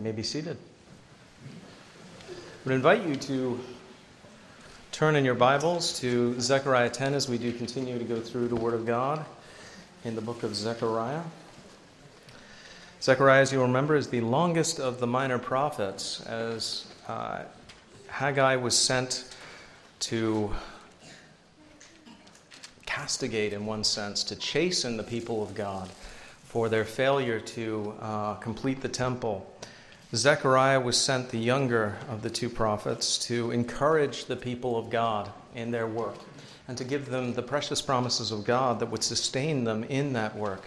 You may be seated. I would invite you to turn in your Bibles to Zechariah 10 as we do continue to go through the Word of God in the book of Zechariah. Zechariah, as you remember, is the longest of the minor prophets, as uh, Haggai was sent to castigate, in one sense, to chasten the people of God for their failure to uh, complete the temple. Zechariah was sent, the younger of the two prophets, to encourage the people of God in their work and to give them the precious promises of God that would sustain them in that work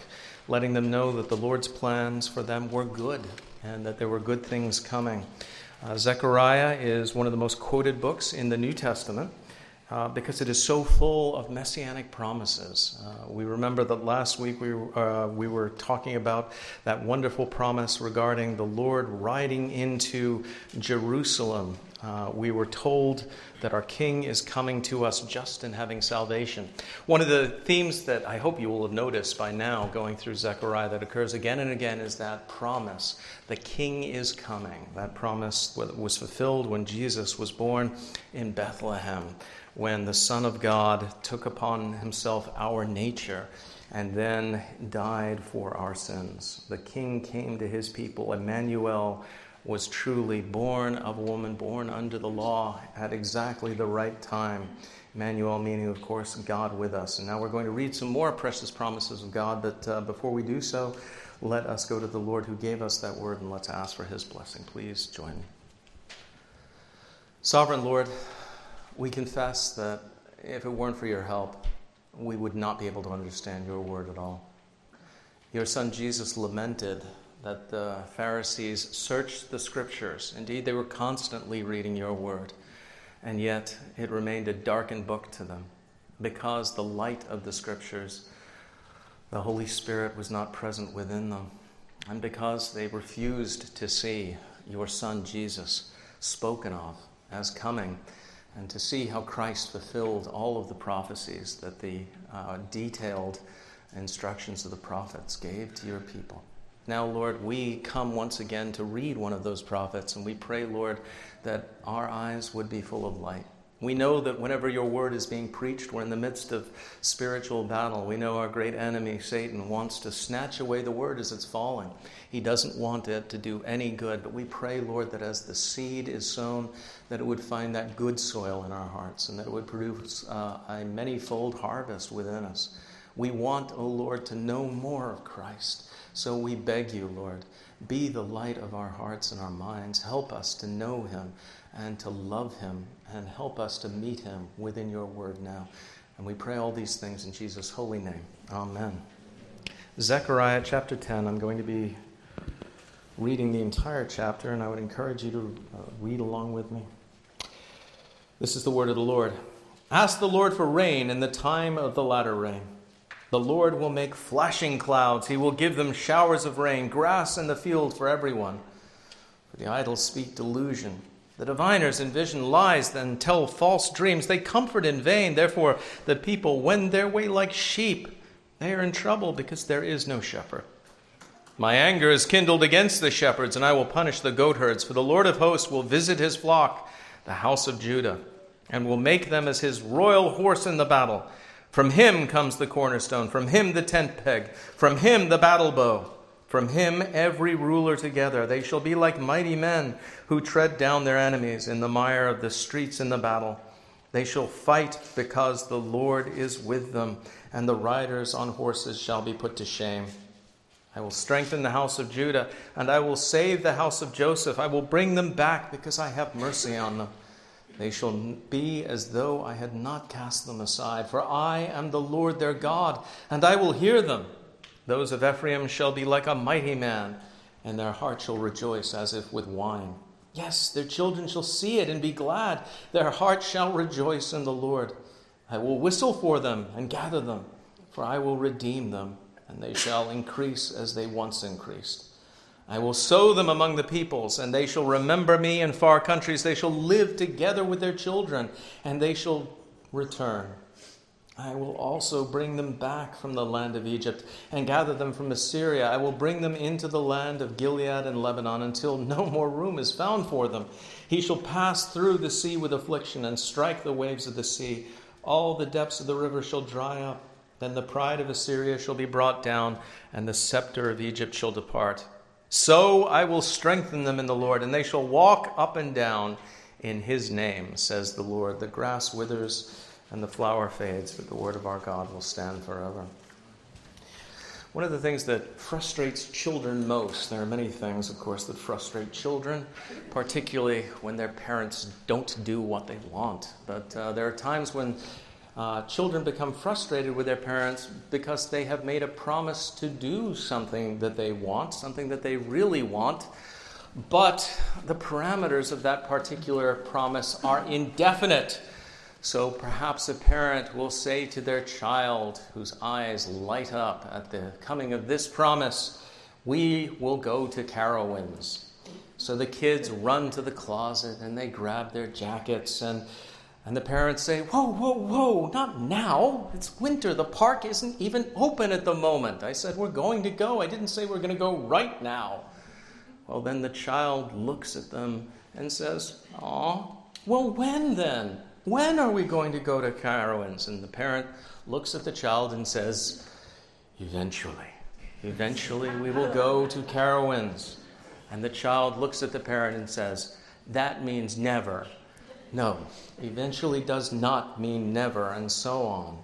letting them know that the Lord's plans for them were good and that there were good things coming. Uh, Zechariah is one of the most quoted books in the New Testament. Uh, because it is so full of messianic promises. Uh, we remember that last week we, uh, we were talking about that wonderful promise regarding the Lord riding into Jerusalem uh, we were told that our King is coming to us just in having salvation. One of the themes that I hope you will have noticed by now going through Zechariah that occurs again and again is that promise. The King is coming. That promise was fulfilled when Jesus was born in Bethlehem, when the Son of God took upon himself our nature and then died for our sins. The King came to his people, Emmanuel was truly born of a woman, born under the law at exactly the right time. Emmanuel, meaning, of course, God with us. And now we're going to read some more precious promises of God, but uh, before we do so, let us go to the Lord who gave us that word and let's ask for his blessing. Please join me. Sovereign Lord, we confess that if it weren't for your help, we would not be able to understand your word at all. Your son Jesus lamented that the Pharisees searched the scriptures. Indeed, they were constantly reading your word, and yet it remained a darkened book to them because the light of the scriptures, the Holy Spirit, was not present within them, and because they refused to see your Son Jesus spoken of as coming. And to see how Christ fulfilled all of the prophecies that the uh, detailed instructions of the prophets gave to your people. Now, Lord, we come once again to read one of those prophets, and we pray, Lord, that our eyes would be full of light. We know that whenever your word is being preached, we're in the midst of spiritual battle. We know our great enemy, Satan, wants to snatch away the word as it's falling. He doesn't want it to do any good. But we pray, Lord, that as the seed is sown, that it would find that good soil in our hearts and that it would produce uh, a many-fold harvest within us. We want, O oh Lord, to know more of Christ. So we beg you, Lord, be the light of our hearts and our minds. Help us to know him and to love him and help us to meet him within your word now. And we pray all these things in Jesus' holy name. Amen. Zechariah chapter 10. I'm going to be reading the entire chapter, and I would encourage you to uh, read along with me. This is the word of the Lord. Ask the Lord for rain in the time of the latter rain. The Lord will make flashing clouds. He will give them showers of rain, grass in the field for everyone. For the idle speak delusion. The diviners envision lies, then tell false dreams. They comfort in vain. Therefore, the people wend their way like sheep. They are in trouble because there is no shepherd. My anger is kindled against the shepherds, and I will punish the goatherds. For the Lord of hosts will visit his flock, the house of Judah, and will make them as his royal horse in the battle. From him comes the cornerstone, from him the tent peg, from him the battle bow, from him every ruler together. They shall be like mighty men who tread down their enemies in the mire of the streets in the battle. They shall fight because the Lord is with them, and the riders on horses shall be put to shame. I will strengthen the house of Judah, and I will save the house of Joseph. I will bring them back because I have mercy on them. They shall be as though I had not cast them aside, for I am the Lord their God, and I will hear them. Those of Ephraim shall be like a mighty man, and their heart shall rejoice as if with wine. Yes, their children shall see it and be glad. Their heart shall rejoice in the Lord. I will whistle for them and gather them, for I will redeem them, and they shall increase as they once increased. I will sow them among the peoples, and they shall remember me in far countries. They shall live together with their children, and they shall return. I will also bring them back from the land of Egypt and gather them from Assyria. I will bring them into the land of Gilead and Lebanon until no more room is found for them. He shall pass through the sea with affliction and strike the waves of the sea. All the depths of the river shall dry up. Then the pride of Assyria shall be brought down, and the scepter of Egypt shall depart. So I will strengthen them in the Lord, and they shall walk up and down in his name, says the Lord. The grass withers and the flower fades, but the word of our God will stand forever. One of the things that frustrates children most, there are many things, of course, that frustrate children, particularly when their parents don't do what they want. But uh, there are times when uh, children become frustrated with their parents because they have made a promise to do something that they want, something that they really want, but the parameters of that particular promise are indefinite. So perhaps a parent will say to their child, whose eyes light up at the coming of this promise, We will go to Carowinds. So the kids run to the closet and they grab their jackets, and, and the parents say, Whoa, whoa, whoa, not now. It's winter. The park isn't even open at the moment. I said, We're going to go. I didn't say we're going to go right now. Well, then the child looks at them and says, Aw, well, when then? When are we going to go to Carowinds? And the parent looks at the child and says, Eventually. Eventually we will go to Carowinds. And the child looks at the parent and says, That means never. No, eventually does not mean never, and so on.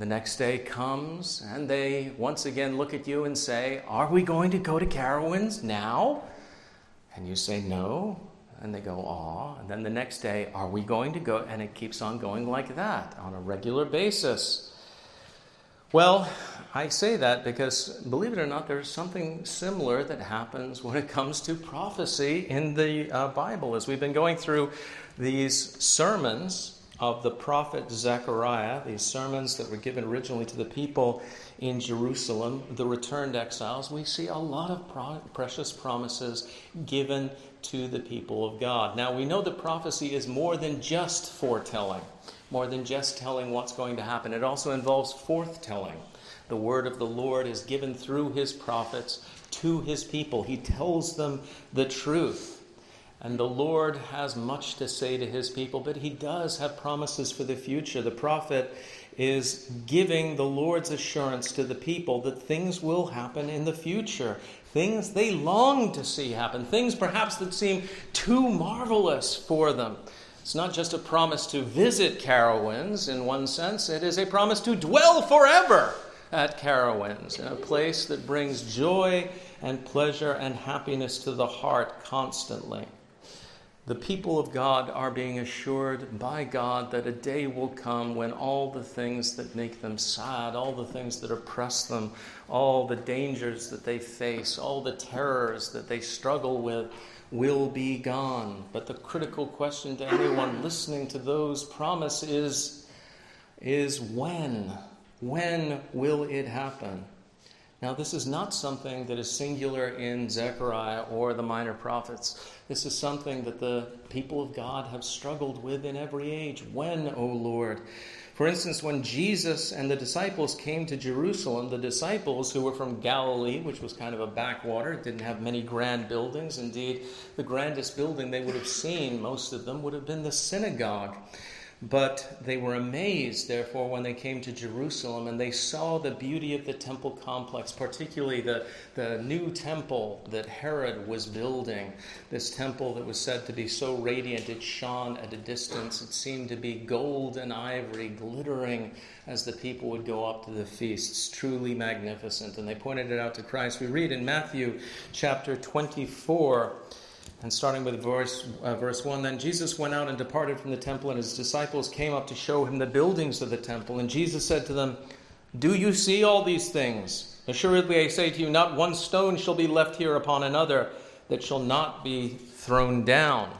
The next day comes, and they once again look at you and say, Are we going to go to Carowinds now? And you say, No. And they go, aw. And then the next day, are we going to go? And it keeps on going like that on a regular basis. Well, I say that because, believe it or not, there's something similar that happens when it comes to prophecy in the uh, Bible. As we've been going through these sermons of the prophet Zechariah, these sermons that were given originally to the people in Jerusalem, the returned exiles, we see a lot of pro- precious promises given to the people of God. Now, we know that prophecy is more than just foretelling, more than just telling what's going to happen. It also involves forthtelling. The word of the Lord is given through his prophets to his people, he tells them the truth. And the Lord has much to say to his people, but he does have promises for the future. The prophet is giving the Lord's assurance to the people that things will happen in the future. Things they long to see happen, things perhaps that seem too marvelous for them. It's not just a promise to visit Carowinds in one sense, it is a promise to dwell forever at Carowinds, in a place that brings joy and pleasure and happiness to the heart constantly the people of God are being assured by God that a day will come when all the things that make them sad, all the things that oppress them, all the dangers that they face, all the terrors that they struggle with will be gone. But the critical question to anyone listening to those promises is when? When will it happen? Now, this is not something that is singular in Zechariah or the minor prophets. This is something that the people of God have struggled with in every age. When, O Lord? For instance, when Jesus and the disciples came to Jerusalem, the disciples who were from Galilee, which was kind of a backwater, didn't have many grand buildings. Indeed, the grandest building they would have seen, most of them, would have been the synagogue. But they were amazed, therefore, when they came to Jerusalem and they saw the beauty of the temple complex, particularly the, the new temple that Herod was building. This temple that was said to be so radiant it shone at a distance. It seemed to be gold and ivory glittering as the people would go up to the feasts. Truly magnificent. And they pointed it out to Christ. We read in Matthew chapter 24. And starting with verse, uh, verse 1 Then Jesus went out and departed from the temple, and his disciples came up to show him the buildings of the temple. And Jesus said to them, Do you see all these things? Assuredly, I say to you, not one stone shall be left here upon another that shall not be thrown down.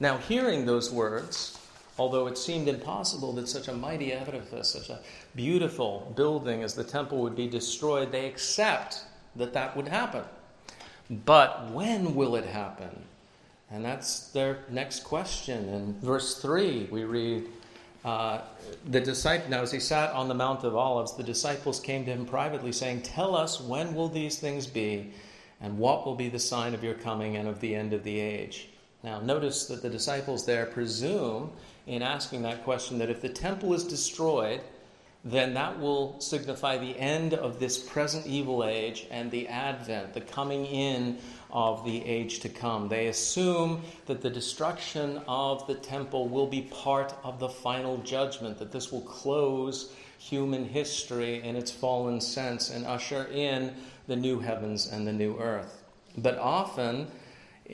Now, hearing those words, although it seemed impossible that such a mighty edifice, such a beautiful building as the temple would be destroyed, they accept that that would happen. But when will it happen? And that's their next question. In verse 3, we read, uh, the disciple, now as he sat on the Mount of Olives, the disciples came to him privately, saying, Tell us, when will these things be, and what will be the sign of your coming and of the end of the age? Now, notice that the disciples there presume, in asking that question, that if the temple is destroyed, then that will signify the end of this present evil age and the advent, the coming in of the age to come. They assume that the destruction of the temple will be part of the final judgment, that this will close human history in its fallen sense and usher in the new heavens and the new earth. But often,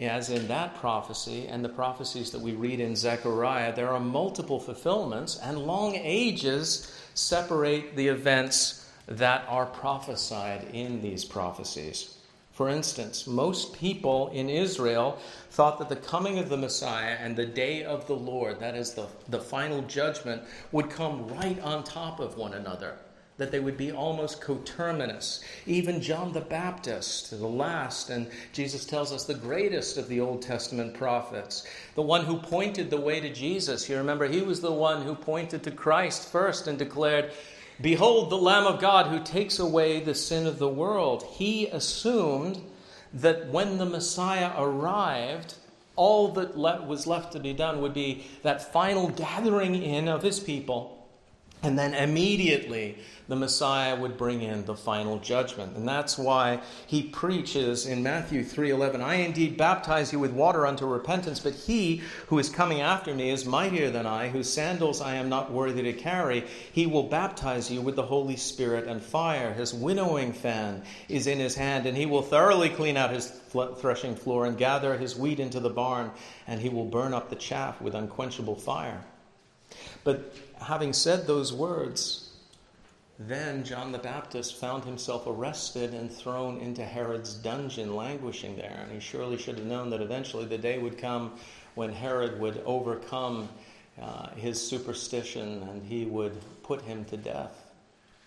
as in that prophecy and the prophecies that we read in Zechariah, there are multiple fulfillments, and long ages separate the events that are prophesied in these prophecies. For instance, most people in Israel thought that the coming of the Messiah and the day of the Lord, that is the, the final judgment, would come right on top of one another, that they would be almost coterminous. Even John the Baptist, the last, and Jesus tells us the greatest of the Old Testament prophets, the one who pointed the way to Jesus. You remember, he was the one who pointed to Christ first and declared, Behold the Lamb of God who takes away the sin of the world. He assumed that when the Messiah arrived, all that was left to be done would be that final gathering in of his people, and then immediately the Messiah would bring in the final judgment. And that's why he preaches in Matthew 3:11, I indeed baptize you with water unto repentance, but he who is coming after me is mightier than I, whose sandals I am not worthy to carry. He will baptize you with the Holy Spirit and fire. His winnowing fan is in his hand, and he will thoroughly clean out his threshing floor and gather his wheat into the barn, and he will burn up the chaff with unquenchable fire. But having said those words, then John the Baptist found himself arrested and thrown into Herod's dungeon, languishing there. And he surely should have known that eventually the day would come when Herod would overcome uh, his superstition and he would put him to death.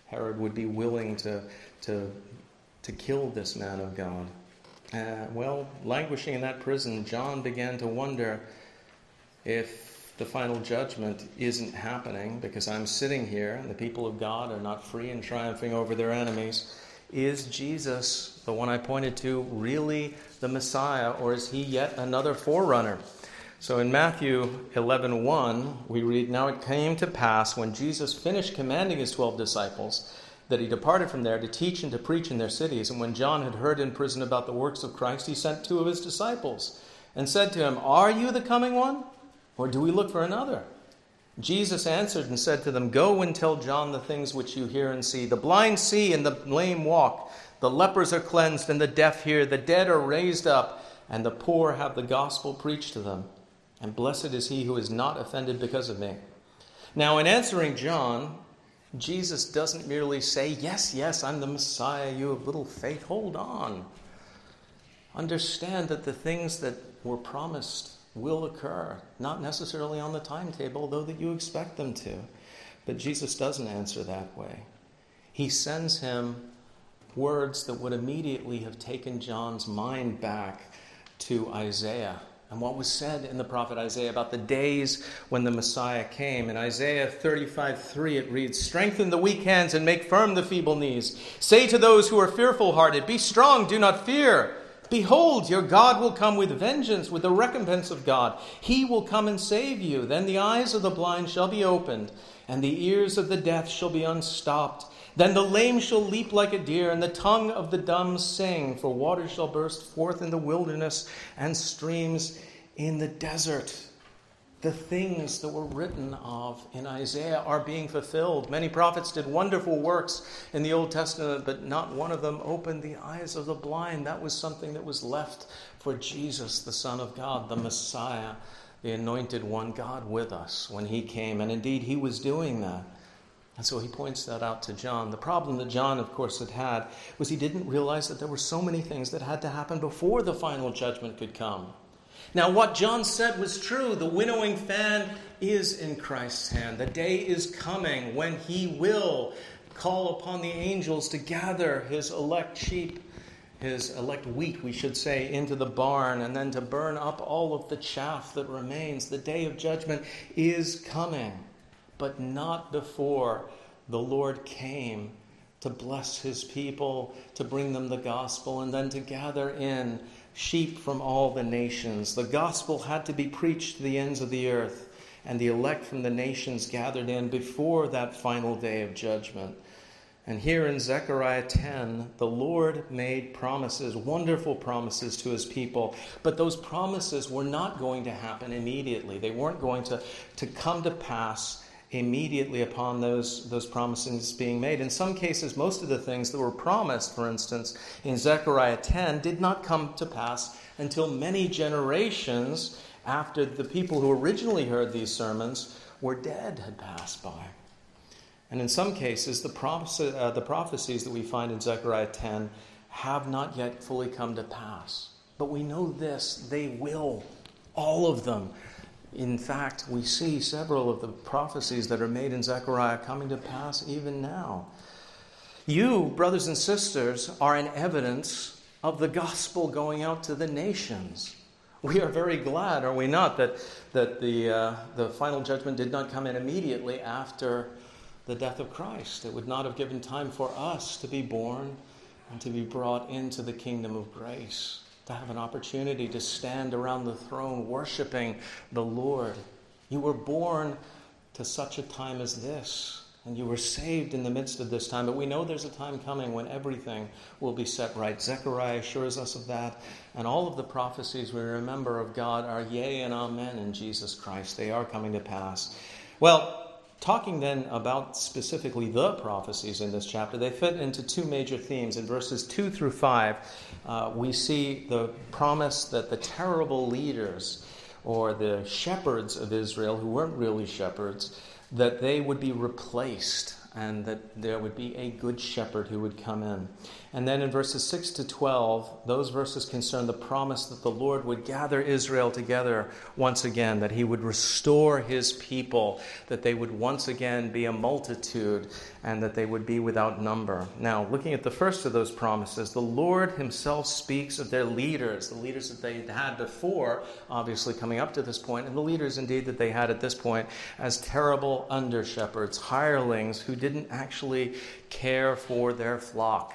Herod would be willing to, to, to kill this man of God. Uh, well, languishing in that prison, John began to wonder if the final judgment isn't happening because I'm sitting here and the people of God are not free and triumphing over their enemies. Is Jesus, the one I pointed to, really the Messiah, or is he yet another forerunner? So in Matthew 11 1, we read, Now it came to pass when Jesus finished commanding his twelve disciples that he departed from there to teach and to preach in their cities. And when John had heard in prison about the works of Christ, he sent two of his disciples and said to him, Are you the coming one? Or do we look for another? Jesus answered and said to them, Go and tell John the things which you hear and see. The blind see and the lame walk, the lepers are cleansed and the deaf hear, the dead are raised up, and the poor have the gospel preached to them. And blessed is he who is not offended because of me. Now, in answering John, Jesus doesn't merely say, Yes, yes, I'm the Messiah, you have little faith. Hold on. Understand that the things that were promised will occur, not necessarily on the timetable, though that you expect them to. But Jesus doesn't answer that way. He sends him words that would immediately have taken John's mind back to Isaiah and what was said in the prophet Isaiah about the days when the Messiah came. In Isaiah 35 3, it reads, Strengthen the weak hands and make firm the feeble knees. Say to those who are fearful hearted, Be strong, do not fear. Behold, your God will come with vengeance, with the recompense of God. He will come and save you. Then the eyes of the blind shall be opened, and the ears of the deaf shall be unstopped. Then the lame shall leap like a deer, and the tongue of the dumb sing, for waters shall burst forth in the wilderness and streams in the desert the things that were written of in Isaiah are being fulfilled. Many prophets did wonderful works in the Old Testament, but not one of them opened the eyes of the blind. That was something that was left for Jesus, the Son of God, the Messiah, the anointed one, God with us when he came. And indeed, he was doing that. And so he points that out to John. The problem that John, of course, had had was he didn't realize that there were so many things that had to happen before the final judgment could come. Now, what John said was true. The winnowing fan is in Christ's hand. The day is coming when he will call upon the angels to gather his elect sheep, his elect wheat, we should say, into the barn, and then to burn up all of the chaff that remains. The day of judgment is coming. but not before the Lord came to bless his people, to bring them the gospel, and then to gather in sheep from all the nations. The gospel had to be preached to the ends of the earth, and the elect from the nations gathered in before that final day of judgment. And here in Zechariah 10, the Lord made promises, wonderful promises to his people. But those promises were not going to happen immediately. They weren't going to, to come to pass immediately upon those, those promises being made. In some cases, most of the things that were promised, for instance, in Zechariah 10, did not come to pass until many generations after the people who originally heard these sermons were dead had passed by. And in some cases, the, uh, the prophecies that we find in Zechariah 10 have not yet fully come to pass. But we know this they will, all of them. In fact, we see several of the prophecies that are made in Zechariah coming to pass even now. You, brothers and sisters, are an evidence of the gospel going out to the nations. We are very glad, are we not, that, that the, uh, the final judgment did not come in immediately after the death of Christ. It would not have given time for us to be born and to be brought into the kingdom of grace, to have an opportunity to stand around the throne worshiping the Lord. You were born to such a time as this, and you were saved in the midst of this time. But we know there's a time coming when everything will be set right. Zechariah assures us of that, and all of the prophecies we remember of God are yea and amen in Jesus Christ. They are coming to pass. Well, Talking then about specifically the prophecies in this chapter, they fit into two major themes. In verses 2 through 5, uh, we see the promise that the terrible leaders or the shepherds of Israel, who weren't really shepherds, that they would be replaced and that there would be a good shepherd who would come in. And then in verses 6 to 12, those verses concern the promise that the Lord would gather Israel together once again, that he would restore his people, that they would once again be a multitude, and that they would be without number. Now, looking at the first of those promises, the Lord himself speaks of their leaders, the leaders that they had before, obviously coming up to this point, and the leaders indeed that they had at this point as terrible under shepherds, hirelings who didn't actually care for their flock.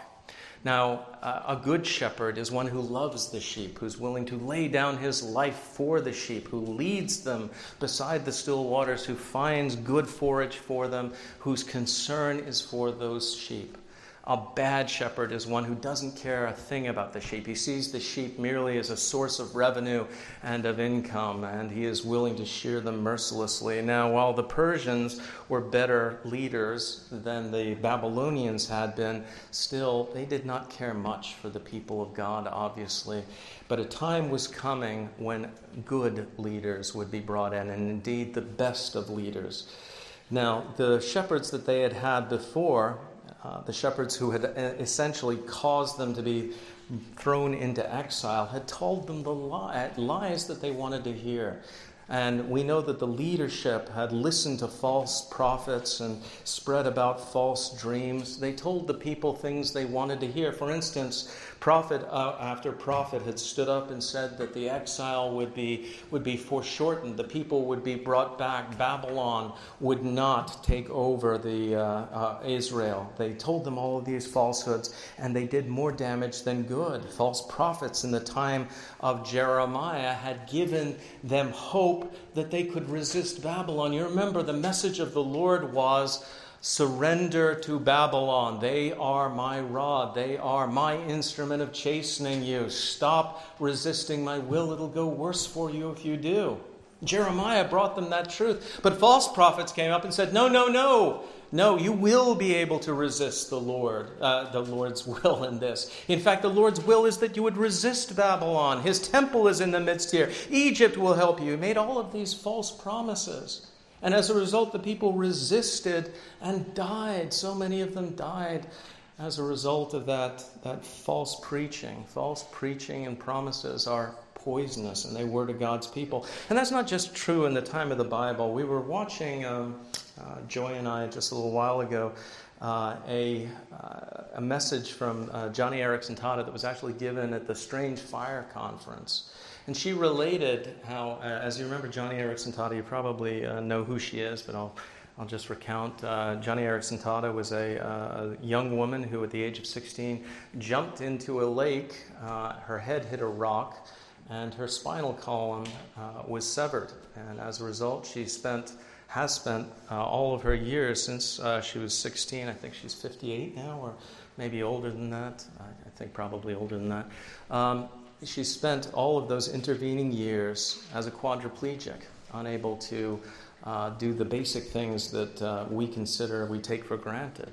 Now, uh, a good shepherd is one who loves the sheep, who's willing to lay down his life for the sheep, who leads them beside the still waters, who finds good forage for them, whose concern is for those sheep. A bad shepherd is one who doesn't care a thing about the sheep. He sees the sheep merely as a source of revenue and of income, and he is willing to shear them mercilessly. Now, while the Persians were better leaders than the Babylonians had been, still, they did not care much for the people of God, obviously. But a time was coming when good leaders would be brought in, and indeed the best of leaders. Now, the shepherds that they had had before uh, the shepherds who had uh, essentially caused them to be thrown into exile had told them the lie, lies that they wanted to hear. And we know that the leadership had listened to false prophets and spread about false dreams. They told the people things they wanted to hear. For instance, prophet uh, after prophet had stood up and said that the exile would be, would be foreshortened, the people would be brought back, Babylon would not take over the, uh, uh, Israel. They told them all of these falsehoods, and they did more damage than good. False prophets in the time of Jeremiah had given them hope that they could resist Babylon. You remember the message of the Lord was Surrender to Babylon. They are my rod. They are my instrument of chastening you. Stop resisting my will. It'll go worse for you if you do. Jeremiah brought them that truth. But false prophets came up and said, No, no, no. No, you will be able to resist the Lord, uh, the Lord's will in this. In fact, the Lord's will is that you would resist Babylon. His temple is in the midst here. Egypt will help you. He made all of these false promises. And as a result, the people resisted and died. So many of them died as a result of that, that false preaching. False preaching and promises are poisonous, and they were to God's people. And that's not just true in the time of the Bible. We were watching, um, uh, Joy and I, just a little while ago, uh, a, uh, a message from uh, Joni Eareckson Tada that was actually given at the Strange Fire Conference. And she related how, uh, as you remember Joni Eareckson Tada, you probably know who she is, but I'll I'll just recount. Joni Eareckson Tada was a, a, young woman who, at the age of 16, jumped into a lake. Her head hit a rock, and her spinal column uh, was severed. And as a result, she spent has spent uh, all of her years since uh, she was 16. I think she's 58 now, or maybe older than that. I, I think probably older than that. Um, she spent all of those intervening years as a quadriplegic, unable to uh, do the basic things that uh, we consider, we take for granted.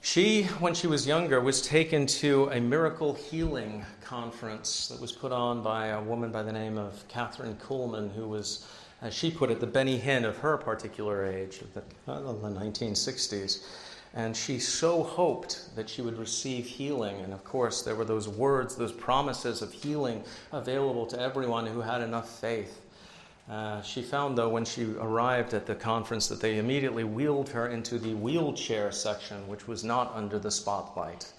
She, when she was younger, was taken to a miracle healing conference that was put on by a woman by the name of Kathryn Kuhlman, who was, as she put it, the Benny Hinn of her particular age, of the, uh, the 1960s. And she so hoped that she would receive healing. And of course, there were those words, those promises of healing available to everyone who had enough faith. Uh, she found, though, when she arrived at the conference, that they immediately wheeled her into the wheelchair section, which was not under the spotlight.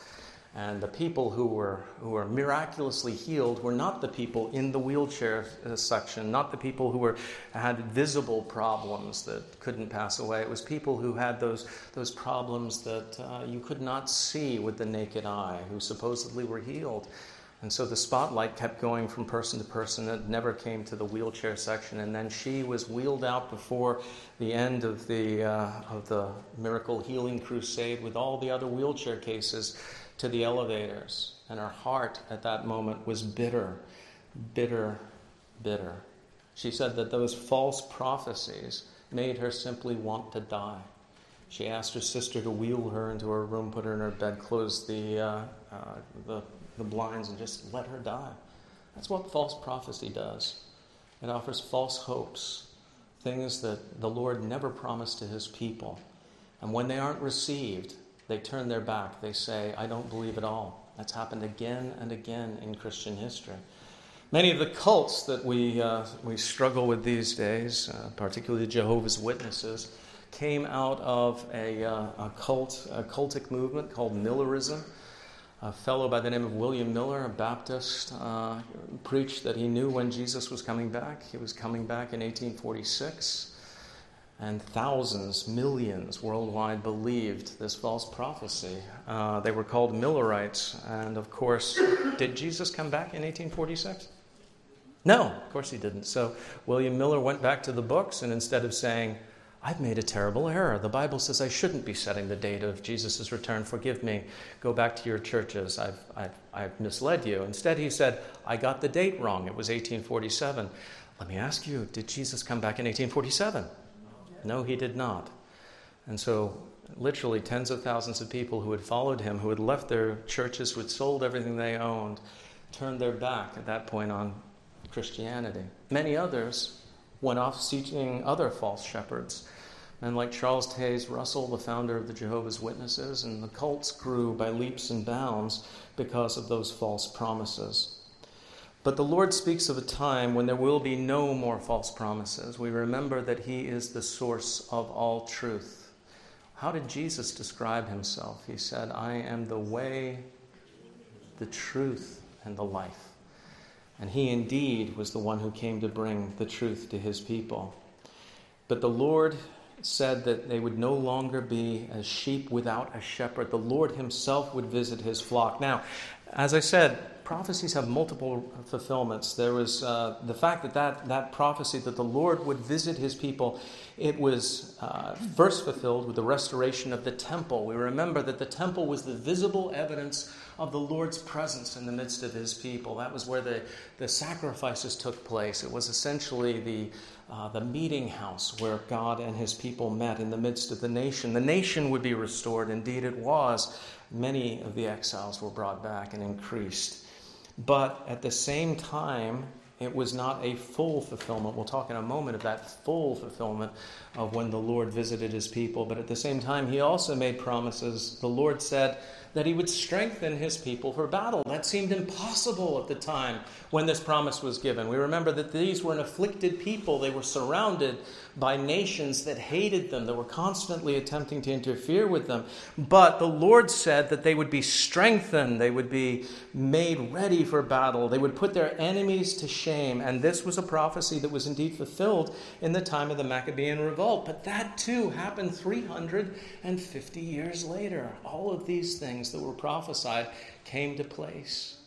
And the people who were, who were miraculously healed were not the people in the wheelchair uh, section, not the people who were, had visible problems that couldn't pass away. It was people who had those, those problems that uh, you could not see with the naked eye, who supposedly were healed. And so the spotlight kept going from person to person. It never came to the wheelchair section. And then she was wheeled out before the end of the, uh, of the miracle healing crusade with all the other wheelchair cases to the elevators. And her heart at that moment was bitter, bitter, bitter. She said that those false prophecies made her simply want to die. She asked her sister to wheel her into her room, put her in her bed, close the, uh, uh, the the blinds and just let her die. That's what false prophecy does. It offers false hopes, things that the Lord never promised to his people. And when they aren't received, they turn their back. They say, I don't believe at all. That's happened again and again in Christian history. Many of the cults that we, uh, we struggle with these days, uh, particularly Jehovah's Witnesses, came out of a, uh, a cult, a cultic movement called Millerism a fellow by the name of William Miller, a Baptist, uh, preached that he knew when Jesus was coming back. He was coming back in 1846. And thousands, millions worldwide believed this false prophecy. Uh, they were called Millerites. And of course, did Jesus come back in 1846? No, of course he didn't. So William Miller went back to the books, and instead of saying, I've made a terrible error. The Bible says I shouldn't be setting the date of Jesus' return. Forgive me. Go back to your churches. I've, I've, I've misled you. Instead, he said, I got the date wrong. It was 1847. Let me ask you, did Jesus come back in 1847? No, he did not. And so, literally, tens of thousands of people who had followed him, who had left their churches, who had sold everything they owned, turned their back at that point on Christianity. Many others went off seeking other false shepherds and like Charles Taze Russell, the founder of the Jehovah's Witnesses, and the cults grew by leaps and bounds because of those false promises. But the Lord speaks of a time when there will be no more false promises. We remember that He is the source of all truth. How did Jesus describe Himself? He said, I am the way, the truth, and the life. And He indeed was the one who came to bring the truth to His people. But the Lord said that they would no longer be as sheep without a shepherd. The Lord Himself would visit His flock. Now, as I said, prophecies have multiple fulfillments. There was uh, the fact that, that that prophecy that the Lord would visit his people, it was uh, first fulfilled with the restoration of the temple. We remember that the temple was the visible evidence of the Lord's presence in the midst of his people. That was where the, the sacrifices took place. It was essentially the, uh, the meeting house where God and his people met in the midst of the nation. The nation would be restored. Indeed, it was. Many of the exiles were brought back and increased. But at the same time, it was not a full fulfillment. We'll talk in a moment of that full fulfillment of when the Lord visited his people. But at the same time, he also made promises. The Lord said, that he would strengthen his people for battle. That seemed impossible at the time when this promise was given. We remember that these were an afflicted people. They were surrounded by nations that hated them, that were constantly attempting to interfere with them. But the Lord said that they would be strengthened, they would be made ready for battle, they would put their enemies to shame. And this was a prophecy that was indeed fulfilled in the time of the Maccabean revolt. But that too happened 350 years later. All of these things that were prophesied came to place.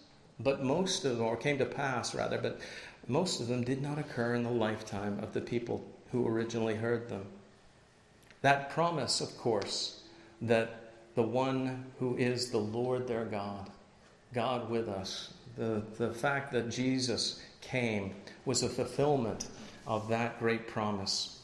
But most of them, or came to pass rather, but most of them did not occur in the lifetime of the people who originally heard them. That promise, of course, that the one who is the Lord their God, God with us, the, the fact that Jesus came was a fulfillment of that great promise.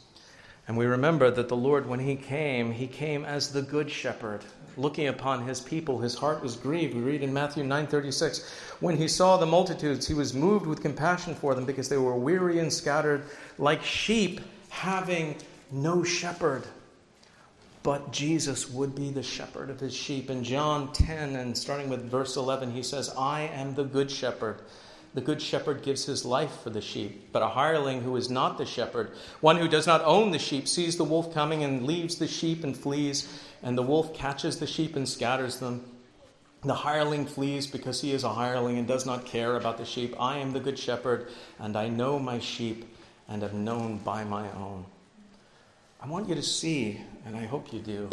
And we remember that the Lord, when He came, He came as the Good Shepherd, looking upon His people. His heart was grieved. We read in Matthew 9:36, when He saw the multitudes, He was moved with compassion for them because they were weary and scattered, like sheep having no shepherd. But Jesus would be the shepherd of his sheep. In John 10, and starting with verse 11, he says, I am the good shepherd. The good shepherd gives his life for the sheep. But a hireling who is not the shepherd, one who does not own the sheep, sees the wolf coming and leaves the sheep and flees, and the wolf catches the sheep and scatters them. The hireling flees because he is a hireling and does not care about the sheep. I am the good shepherd, and I know my sheep and am known by my own. I want you to see, and I hope you do,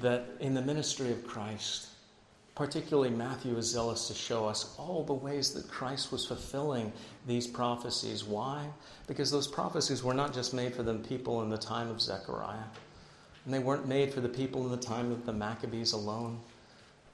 that in the ministry of Christ, particularly Matthew is zealous to show us all the ways that Christ was fulfilling these prophecies. Why? Because those prophecies were not just made for the people in the time of Zechariah, and they weren't made for the people in the time of the Maccabees alone.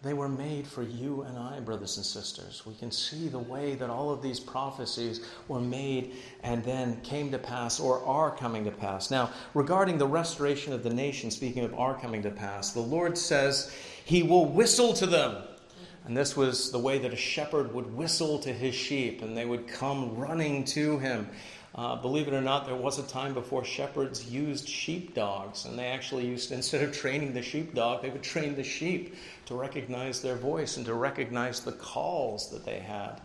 They were made for you and I, brothers and sisters. We can see the way that all of these prophecies were made and then came to pass or are coming to pass. Now, regarding the restoration of the nation, speaking of are coming to pass, the Lord says he will whistle to them. And this was the way that a shepherd would whistle to his sheep, and they would come running to him. Uh, believe it or not, there was a time before shepherds used sheepdogs, and they actually used, instead of training the sheepdog, they would train the sheep to recognize their voice and to recognize the calls that they had.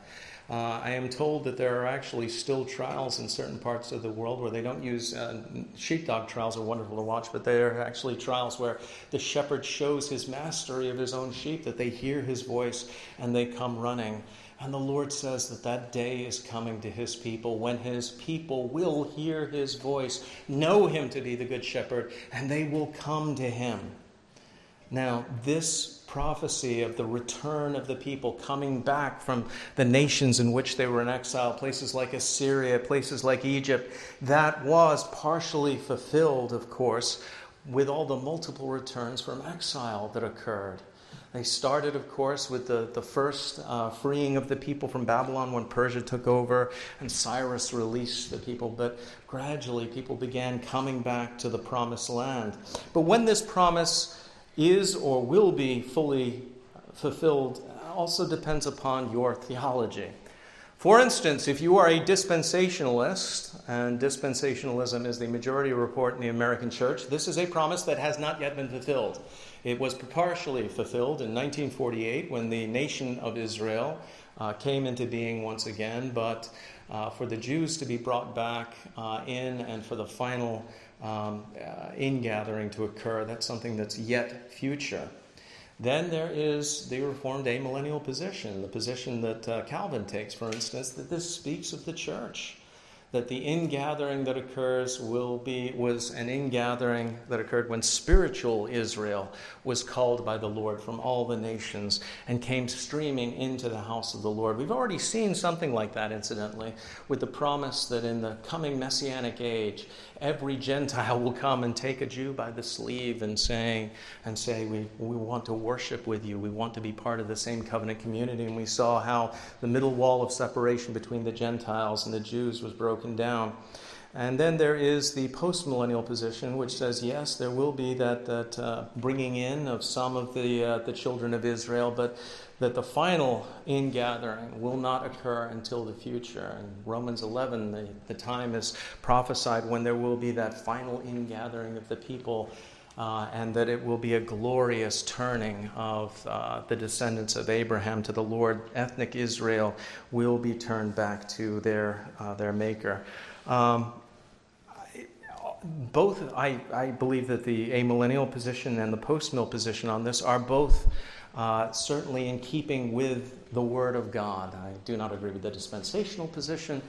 Uh, I am told that there are actually still trials in certain parts of the world where they don't use uh, sheepdog trials are wonderful to watch, but they are actually trials where the shepherd shows his mastery of his own sheep, that they hear his voice and they come running. And the Lord says that that day is coming to his people when his people will hear his voice, know him to be the good shepherd, and they will come to him. Now, this prophecy of the return of the people coming back from the nations in which they were in exile, places like Assyria, places like Egypt, that was partially fulfilled, of course, with all the multiple returns from exile that occurred. They started, of course, with the, the first uh, freeing of the people from Babylon when Persia took over and Cyrus released the people. But gradually, people began coming back to the promised land. But when this promise is or will be fully fulfilled also depends upon your theology. For instance, if you are a dispensationalist, and dispensationalism is the majority report in the American church, this is a promise that has not yet been fulfilled. It was partially fulfilled in 1948 when the nation of Israel uh, came into being once again, but uh, for the Jews to be brought back uh, in and for the final um, uh, ingathering to occur, that's something that's yet future. Then there is the Reformed amillennial position, the position that uh, Calvin takes, for instance, that this speaks of the church that the ingathering that occurs will be was an ingathering that occurred when spiritual Israel was called by the Lord from all the nations and came streaming into the house of the Lord. We've already seen something like that incidentally with the promise that in the coming messianic age every Gentile will come and take a Jew by the sleeve and saying and say, we, we want to worship with you. We want to be part of the same covenant community. And we saw how the middle wall of separation between the Gentiles and the Jews was broken down. And then there is the postmillennial position, which says, yes, there will be that, that uh, bringing in of some of the, uh, the children of Israel, but that the final ingathering will not occur until the future. In Romans 11, the, the time is prophesied when there will be that final ingathering of the people. Uh, and that it will be a glorious turning of uh, the descendants of Abraham to the Lord. Ethnic Israel will be turned back to their, uh, their Maker. Um, both, I, I believe that the amillennial position and the post-mill position on this are both uh, certainly in keeping with the Word of God. I do not agree with the dispensational position,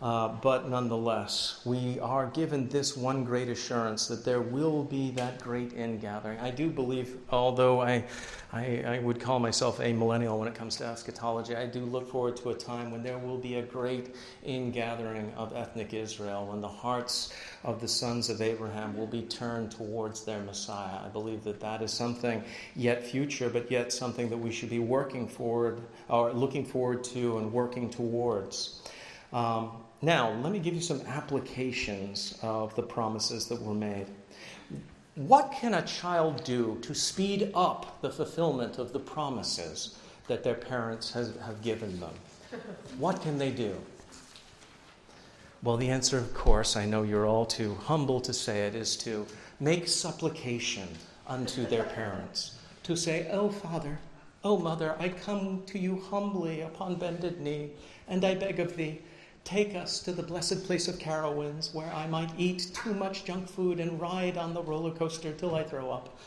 Uh, but nonetheless, we are given this one great assurance that there will be that great ingathering. I do believe, although I, I, I, would call myself amillennial when it comes to eschatology, I do look forward to a time when there will be a great ingathering of ethnic Israel, when the hearts of the sons of Abraham will be turned towards their Messiah. I believe that that is something yet future, but yet something that we should be working forward, or looking forward to, and working towards. Um, now, let me give you some applications of the promises that were made. What can a child do to speed up the fulfillment of the promises that their parents has, have given them? What can they do? Well, the answer, of course, I know you're all too humble to say it, is to make supplication unto their parents. To say, Oh, Father, oh, Mother, I come to you humbly upon bended knee, and I beg of thee, Take us to the blessed place of Carowinds, where I might eat too much junk food and ride on the roller coaster till I throw up.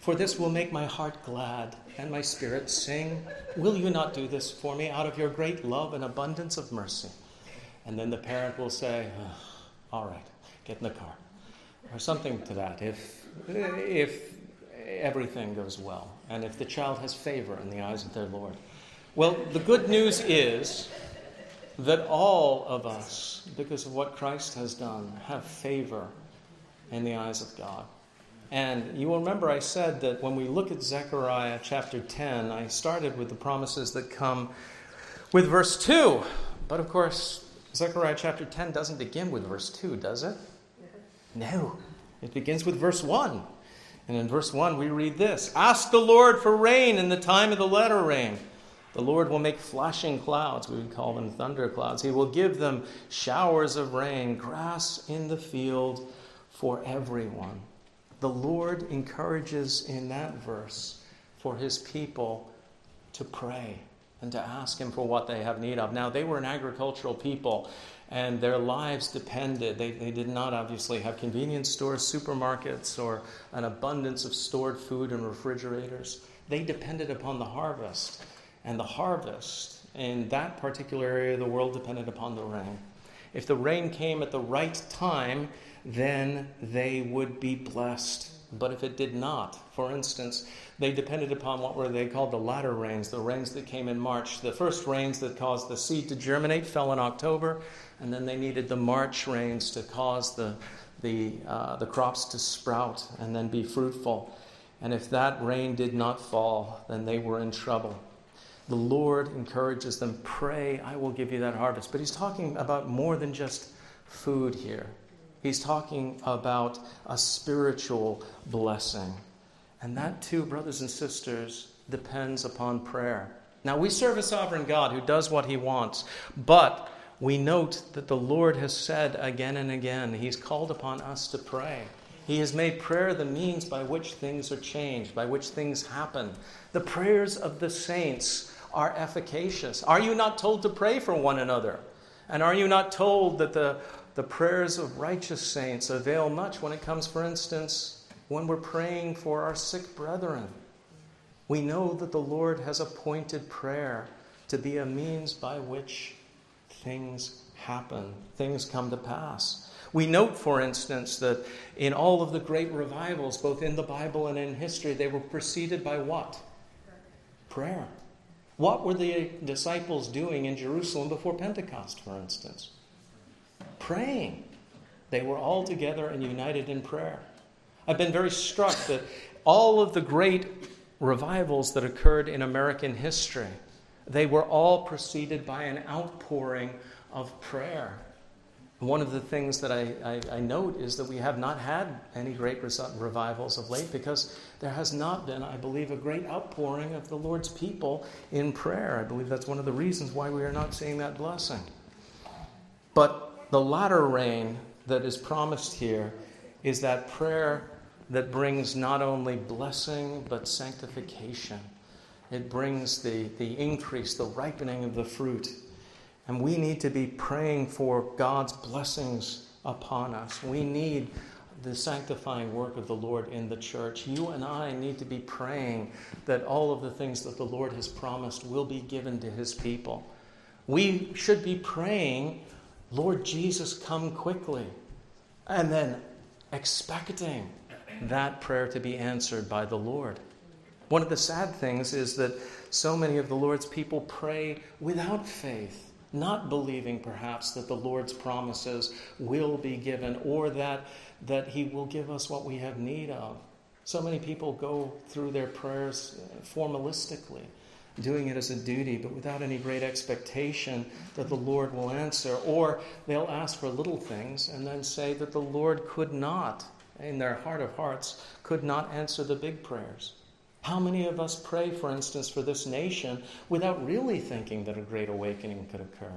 For this will make my heart glad and my spirit sing. Will you not do this for me out of your great love and abundance of mercy? And then the parent will say, oh, All right, get in the car. Or something to that, if, if everything goes well and if the child has favor in the eyes of their Lord. Well, the good news is that all of us, because of what Christ has done, have favor in the eyes of God. And you will remember I said that when we look at Zechariah chapter 10, I started with the promises that come with verse 2. But of course, Zechariah chapter 10 doesn't begin with verse 2, does it? No. It begins with verse 1. And in verse 1, we read this Ask the Lord for rain in the time of the latter rain the Lord will make flashing clouds, we would call them thunder clouds. He will give them showers of rain, grass in the field for everyone. The Lord encourages in that verse for his people to pray and to ask him for what they have need of. Now, they were an agricultural people, and their lives depended. They, they did not obviously have convenience stores, supermarkets, or an abundance of stored food and refrigerators. They depended upon the harvest and the harvest in that particular area of the world depended upon the rain. If the rain came at the right time, then they would be blessed. But if it did not, for instance, they depended upon what were they called the latter rains, the rains that came in March. The first rains that caused the seed to germinate fell in October, and then they needed the March rains to cause the, the, uh, the crops to sprout and then be fruitful. And if that rain did not fall, then they were in trouble the Lord encourages them, pray, I will give you that harvest. But he's talking about more than just food here. He's talking about a spiritual blessing. And that, too, brothers and sisters, depends upon prayer. Now, we serve a sovereign God who does what he wants, but we note that the Lord has said again and again, He's called upon us to pray. He has made prayer the means by which things are changed, by which things happen. The prayers of the saints are efficacious? Are you not told to pray for one another? And are you not told that the, the prayers of righteous saints avail much when it comes, for instance, when we're praying for our sick brethren? We know that the Lord has appointed prayer to be a means by which things happen, things come to pass. We note, for instance, that in all of the great revivals, both in the Bible and in history, they were preceded by what? Prayer. What were the disciples doing in Jerusalem before Pentecost, for instance? Praying. They were all together and united in prayer. I've been very struck that all of the great revivals that occurred in American history, they were all preceded by an outpouring of prayer. One of the things that I, I, I, note is that we have not had any great revivals of late because there has not been, I believe, a great outpouring of the Lord's people in prayer. I believe that's one of the reasons why we are not seeing that blessing. But the latter rain that is promised here is that prayer that brings not only blessing but sanctification. It brings the, the increase, the ripening of the fruit and we need to be praying for God's blessings upon us. We need the sanctifying work of the Lord in the church. You and I need to be praying that all of the things that the Lord has promised will be given to his people. We should be praying Lord Jesus, come quickly. And then expecting that prayer to be answered by the Lord. One of the sad things is that so many of the Lord's people pray without faith, not believing perhaps that the Lord's promises will be given or that, that He will give us what we have need of. So many people go through their prayers formalistically, doing it as a duty, but without any great expectation that the Lord will answer. Or they'll ask for little things and then say that the Lord could not, in their heart of hearts, could not answer the big prayers. How many of us pray, for instance, for this nation without really thinking that a great awakening could occur?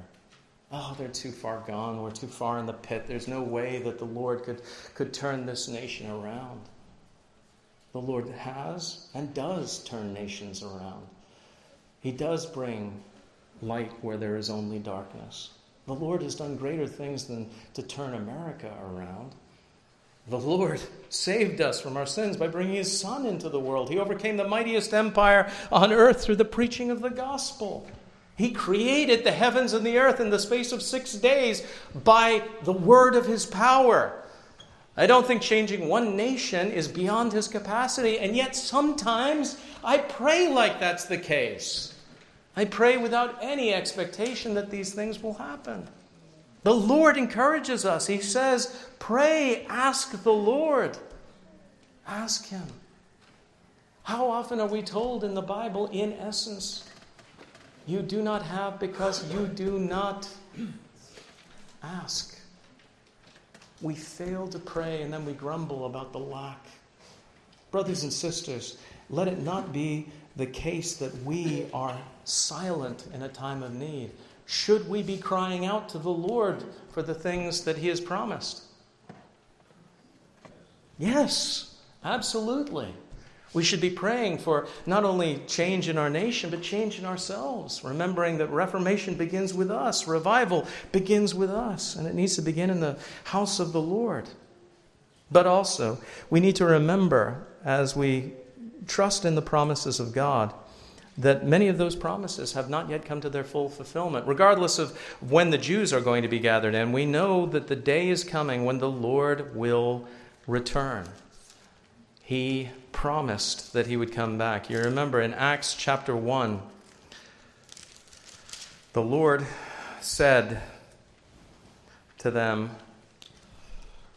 Oh, they're too far gone. We're too far in the pit. There's no way that the Lord could, could turn this nation around. The Lord has and does turn nations around. He does bring light where there is only darkness. The Lord has done greater things than to turn America around. The Lord saved us from our sins by bringing His Son into the world. He overcame the mightiest empire on earth through the preaching of the gospel. He created the heavens and the earth in the space of six days by the word of His power. I don't think changing one nation is beyond his capacity, and yet sometimes I pray like that's the case. I pray without any expectation that these things will happen. The Lord encourages us. He says, Pray, ask the Lord. Ask Him. How often are we told in the Bible, in essence, you do not have because you do not ask? we fail to pray and then we grumble about the lack. Brothers and sisters, let it not be the case that we are silent in a time of need. Should we be crying out to the Lord for the things that He has promised? Yes, absolutely. We should be praying for not only change in our nation, but change in ourselves, remembering that Reformation begins with us, revival begins with us, and it needs to begin in the house of the Lord. But also, we need to remember as we trust in the promises of God that many of those promises have not yet come to their full fulfillment. Regardless of when the Jews are going to be gathered in, we know that the day is coming when the Lord will return. He promised that he would come back. You remember in Acts chapter 1, the Lord said to them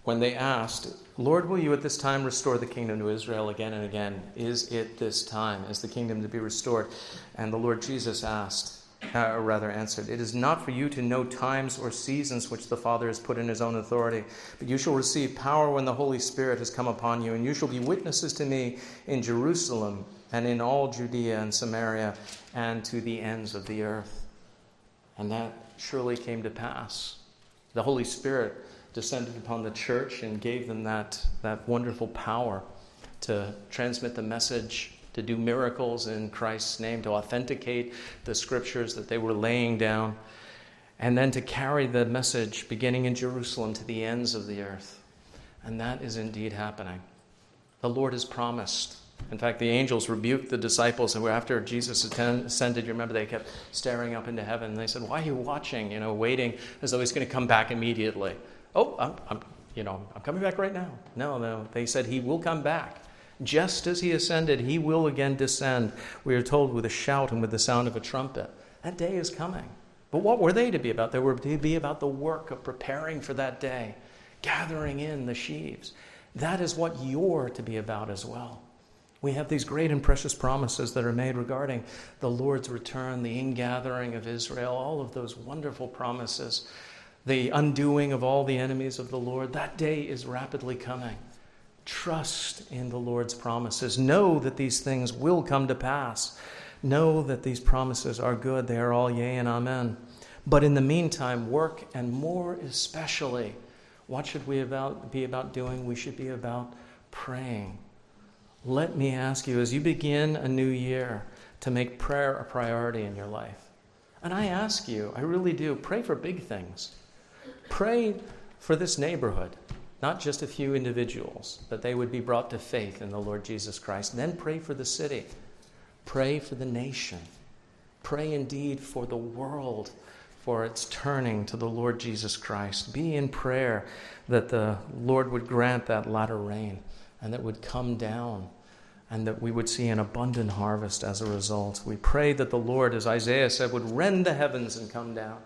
when they asked, Lord, will you at this time restore the kingdom to Israel again and again? Is it this time? Is the kingdom to be restored? And the Lord Jesus asked, uh, or rather answered, It is not for you to know times or seasons which the Father has put in his own authority, but you shall receive power when the Holy Spirit has come upon you, and you shall be witnesses to me in Jerusalem and in all Judea and Samaria and to the ends of the earth. And that surely came to pass. The Holy Spirit descended upon the church and gave them that, that wonderful power to transmit the message to do miracles in Christ's name, to authenticate the scriptures that they were laying down, and then to carry the message beginning in Jerusalem to the ends of the earth. And that is indeed happening. The Lord has promised. In fact, the angels rebuked the disciples, and after Jesus ascended, you remember they kept staring up into heaven. And they said, "Why are you watching? You know, waiting as though he's going to come back immediately." Oh, I'm, I'm, you know, I'm coming back right now. No, no. They said he will come back. Just as he ascended, he will again descend, we are told, with a shout and with the sound of a trumpet. That day is coming. But what were they to be about? They were to be about the work of preparing for that day, gathering in the sheaves. That is what you're to be about as well. We have these great and precious promises that are made regarding the Lord's return, the ingathering of Israel, all of those wonderful promises, the undoing of all the enemies of the Lord. That day is rapidly coming. Trust in the Lord's promises. Know that these things will come to pass. Know that these promises are good. They are all yea and amen. But in the meantime, work, and more especially, what should we about, be about doing? We should be about praying. Let me ask you, as you begin a new year, to make prayer a priority in your life. And I ask you, I really do, pray for big things. Pray for this neighborhood not just a few individuals, that they would be brought to faith in the Lord Jesus Christ. Then pray for the city, pray for the nation, pray indeed for the world for its turning to the Lord Jesus Christ. Be in prayer that the Lord would grant that latter rain and that would come down and that we would see an abundant harvest as a result. We pray that the Lord, as Isaiah said, would rend the heavens and come down.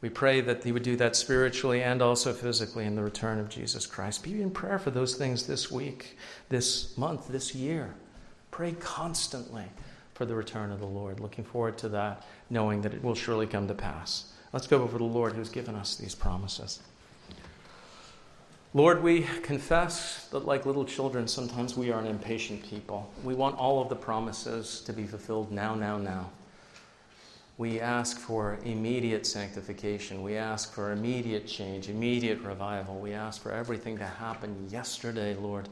We pray that He would do that spiritually and also physically in the return of Jesus Christ. Be in prayer for those things this week, this month, this year. Pray constantly for the return of the Lord. Looking forward to that, knowing that it will surely come to pass. Let's go before the Lord who's given us these promises. Lord, we confess that, like little children, sometimes we are an impatient people. We want all of the promises to be fulfilled now, now, now. We ask for immediate sanctification. We ask for immediate change, immediate revival. We ask for everything to happen yesterday, Lord.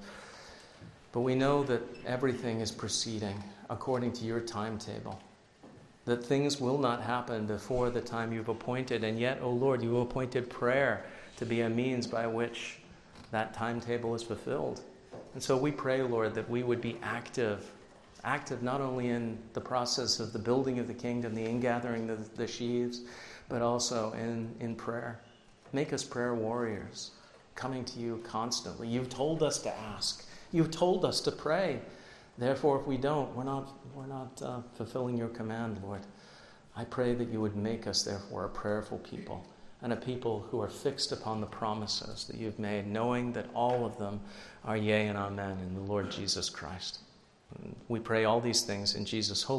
But we know that everything is proceeding according to your timetable, that things will not happen before the time you've appointed. And yet, O oh Lord, you appointed prayer to be a means by which that timetable is fulfilled. And so we pray, Lord, that we would be active, active not only in the process of the building of the kingdom, the ingathering of the sheaves, but also in, in prayer. Make us prayer warriors, coming to you constantly. You've told us to ask, you've told us to pray. Therefore, if we don't, we're not, we're not uh, fulfilling your command, Lord. I pray that you would make us, therefore, a prayerful people and a people who are fixed upon the promises that you've made, knowing that all of them are yea and amen in the Lord Jesus Christ. We pray all these things in Jesus' holy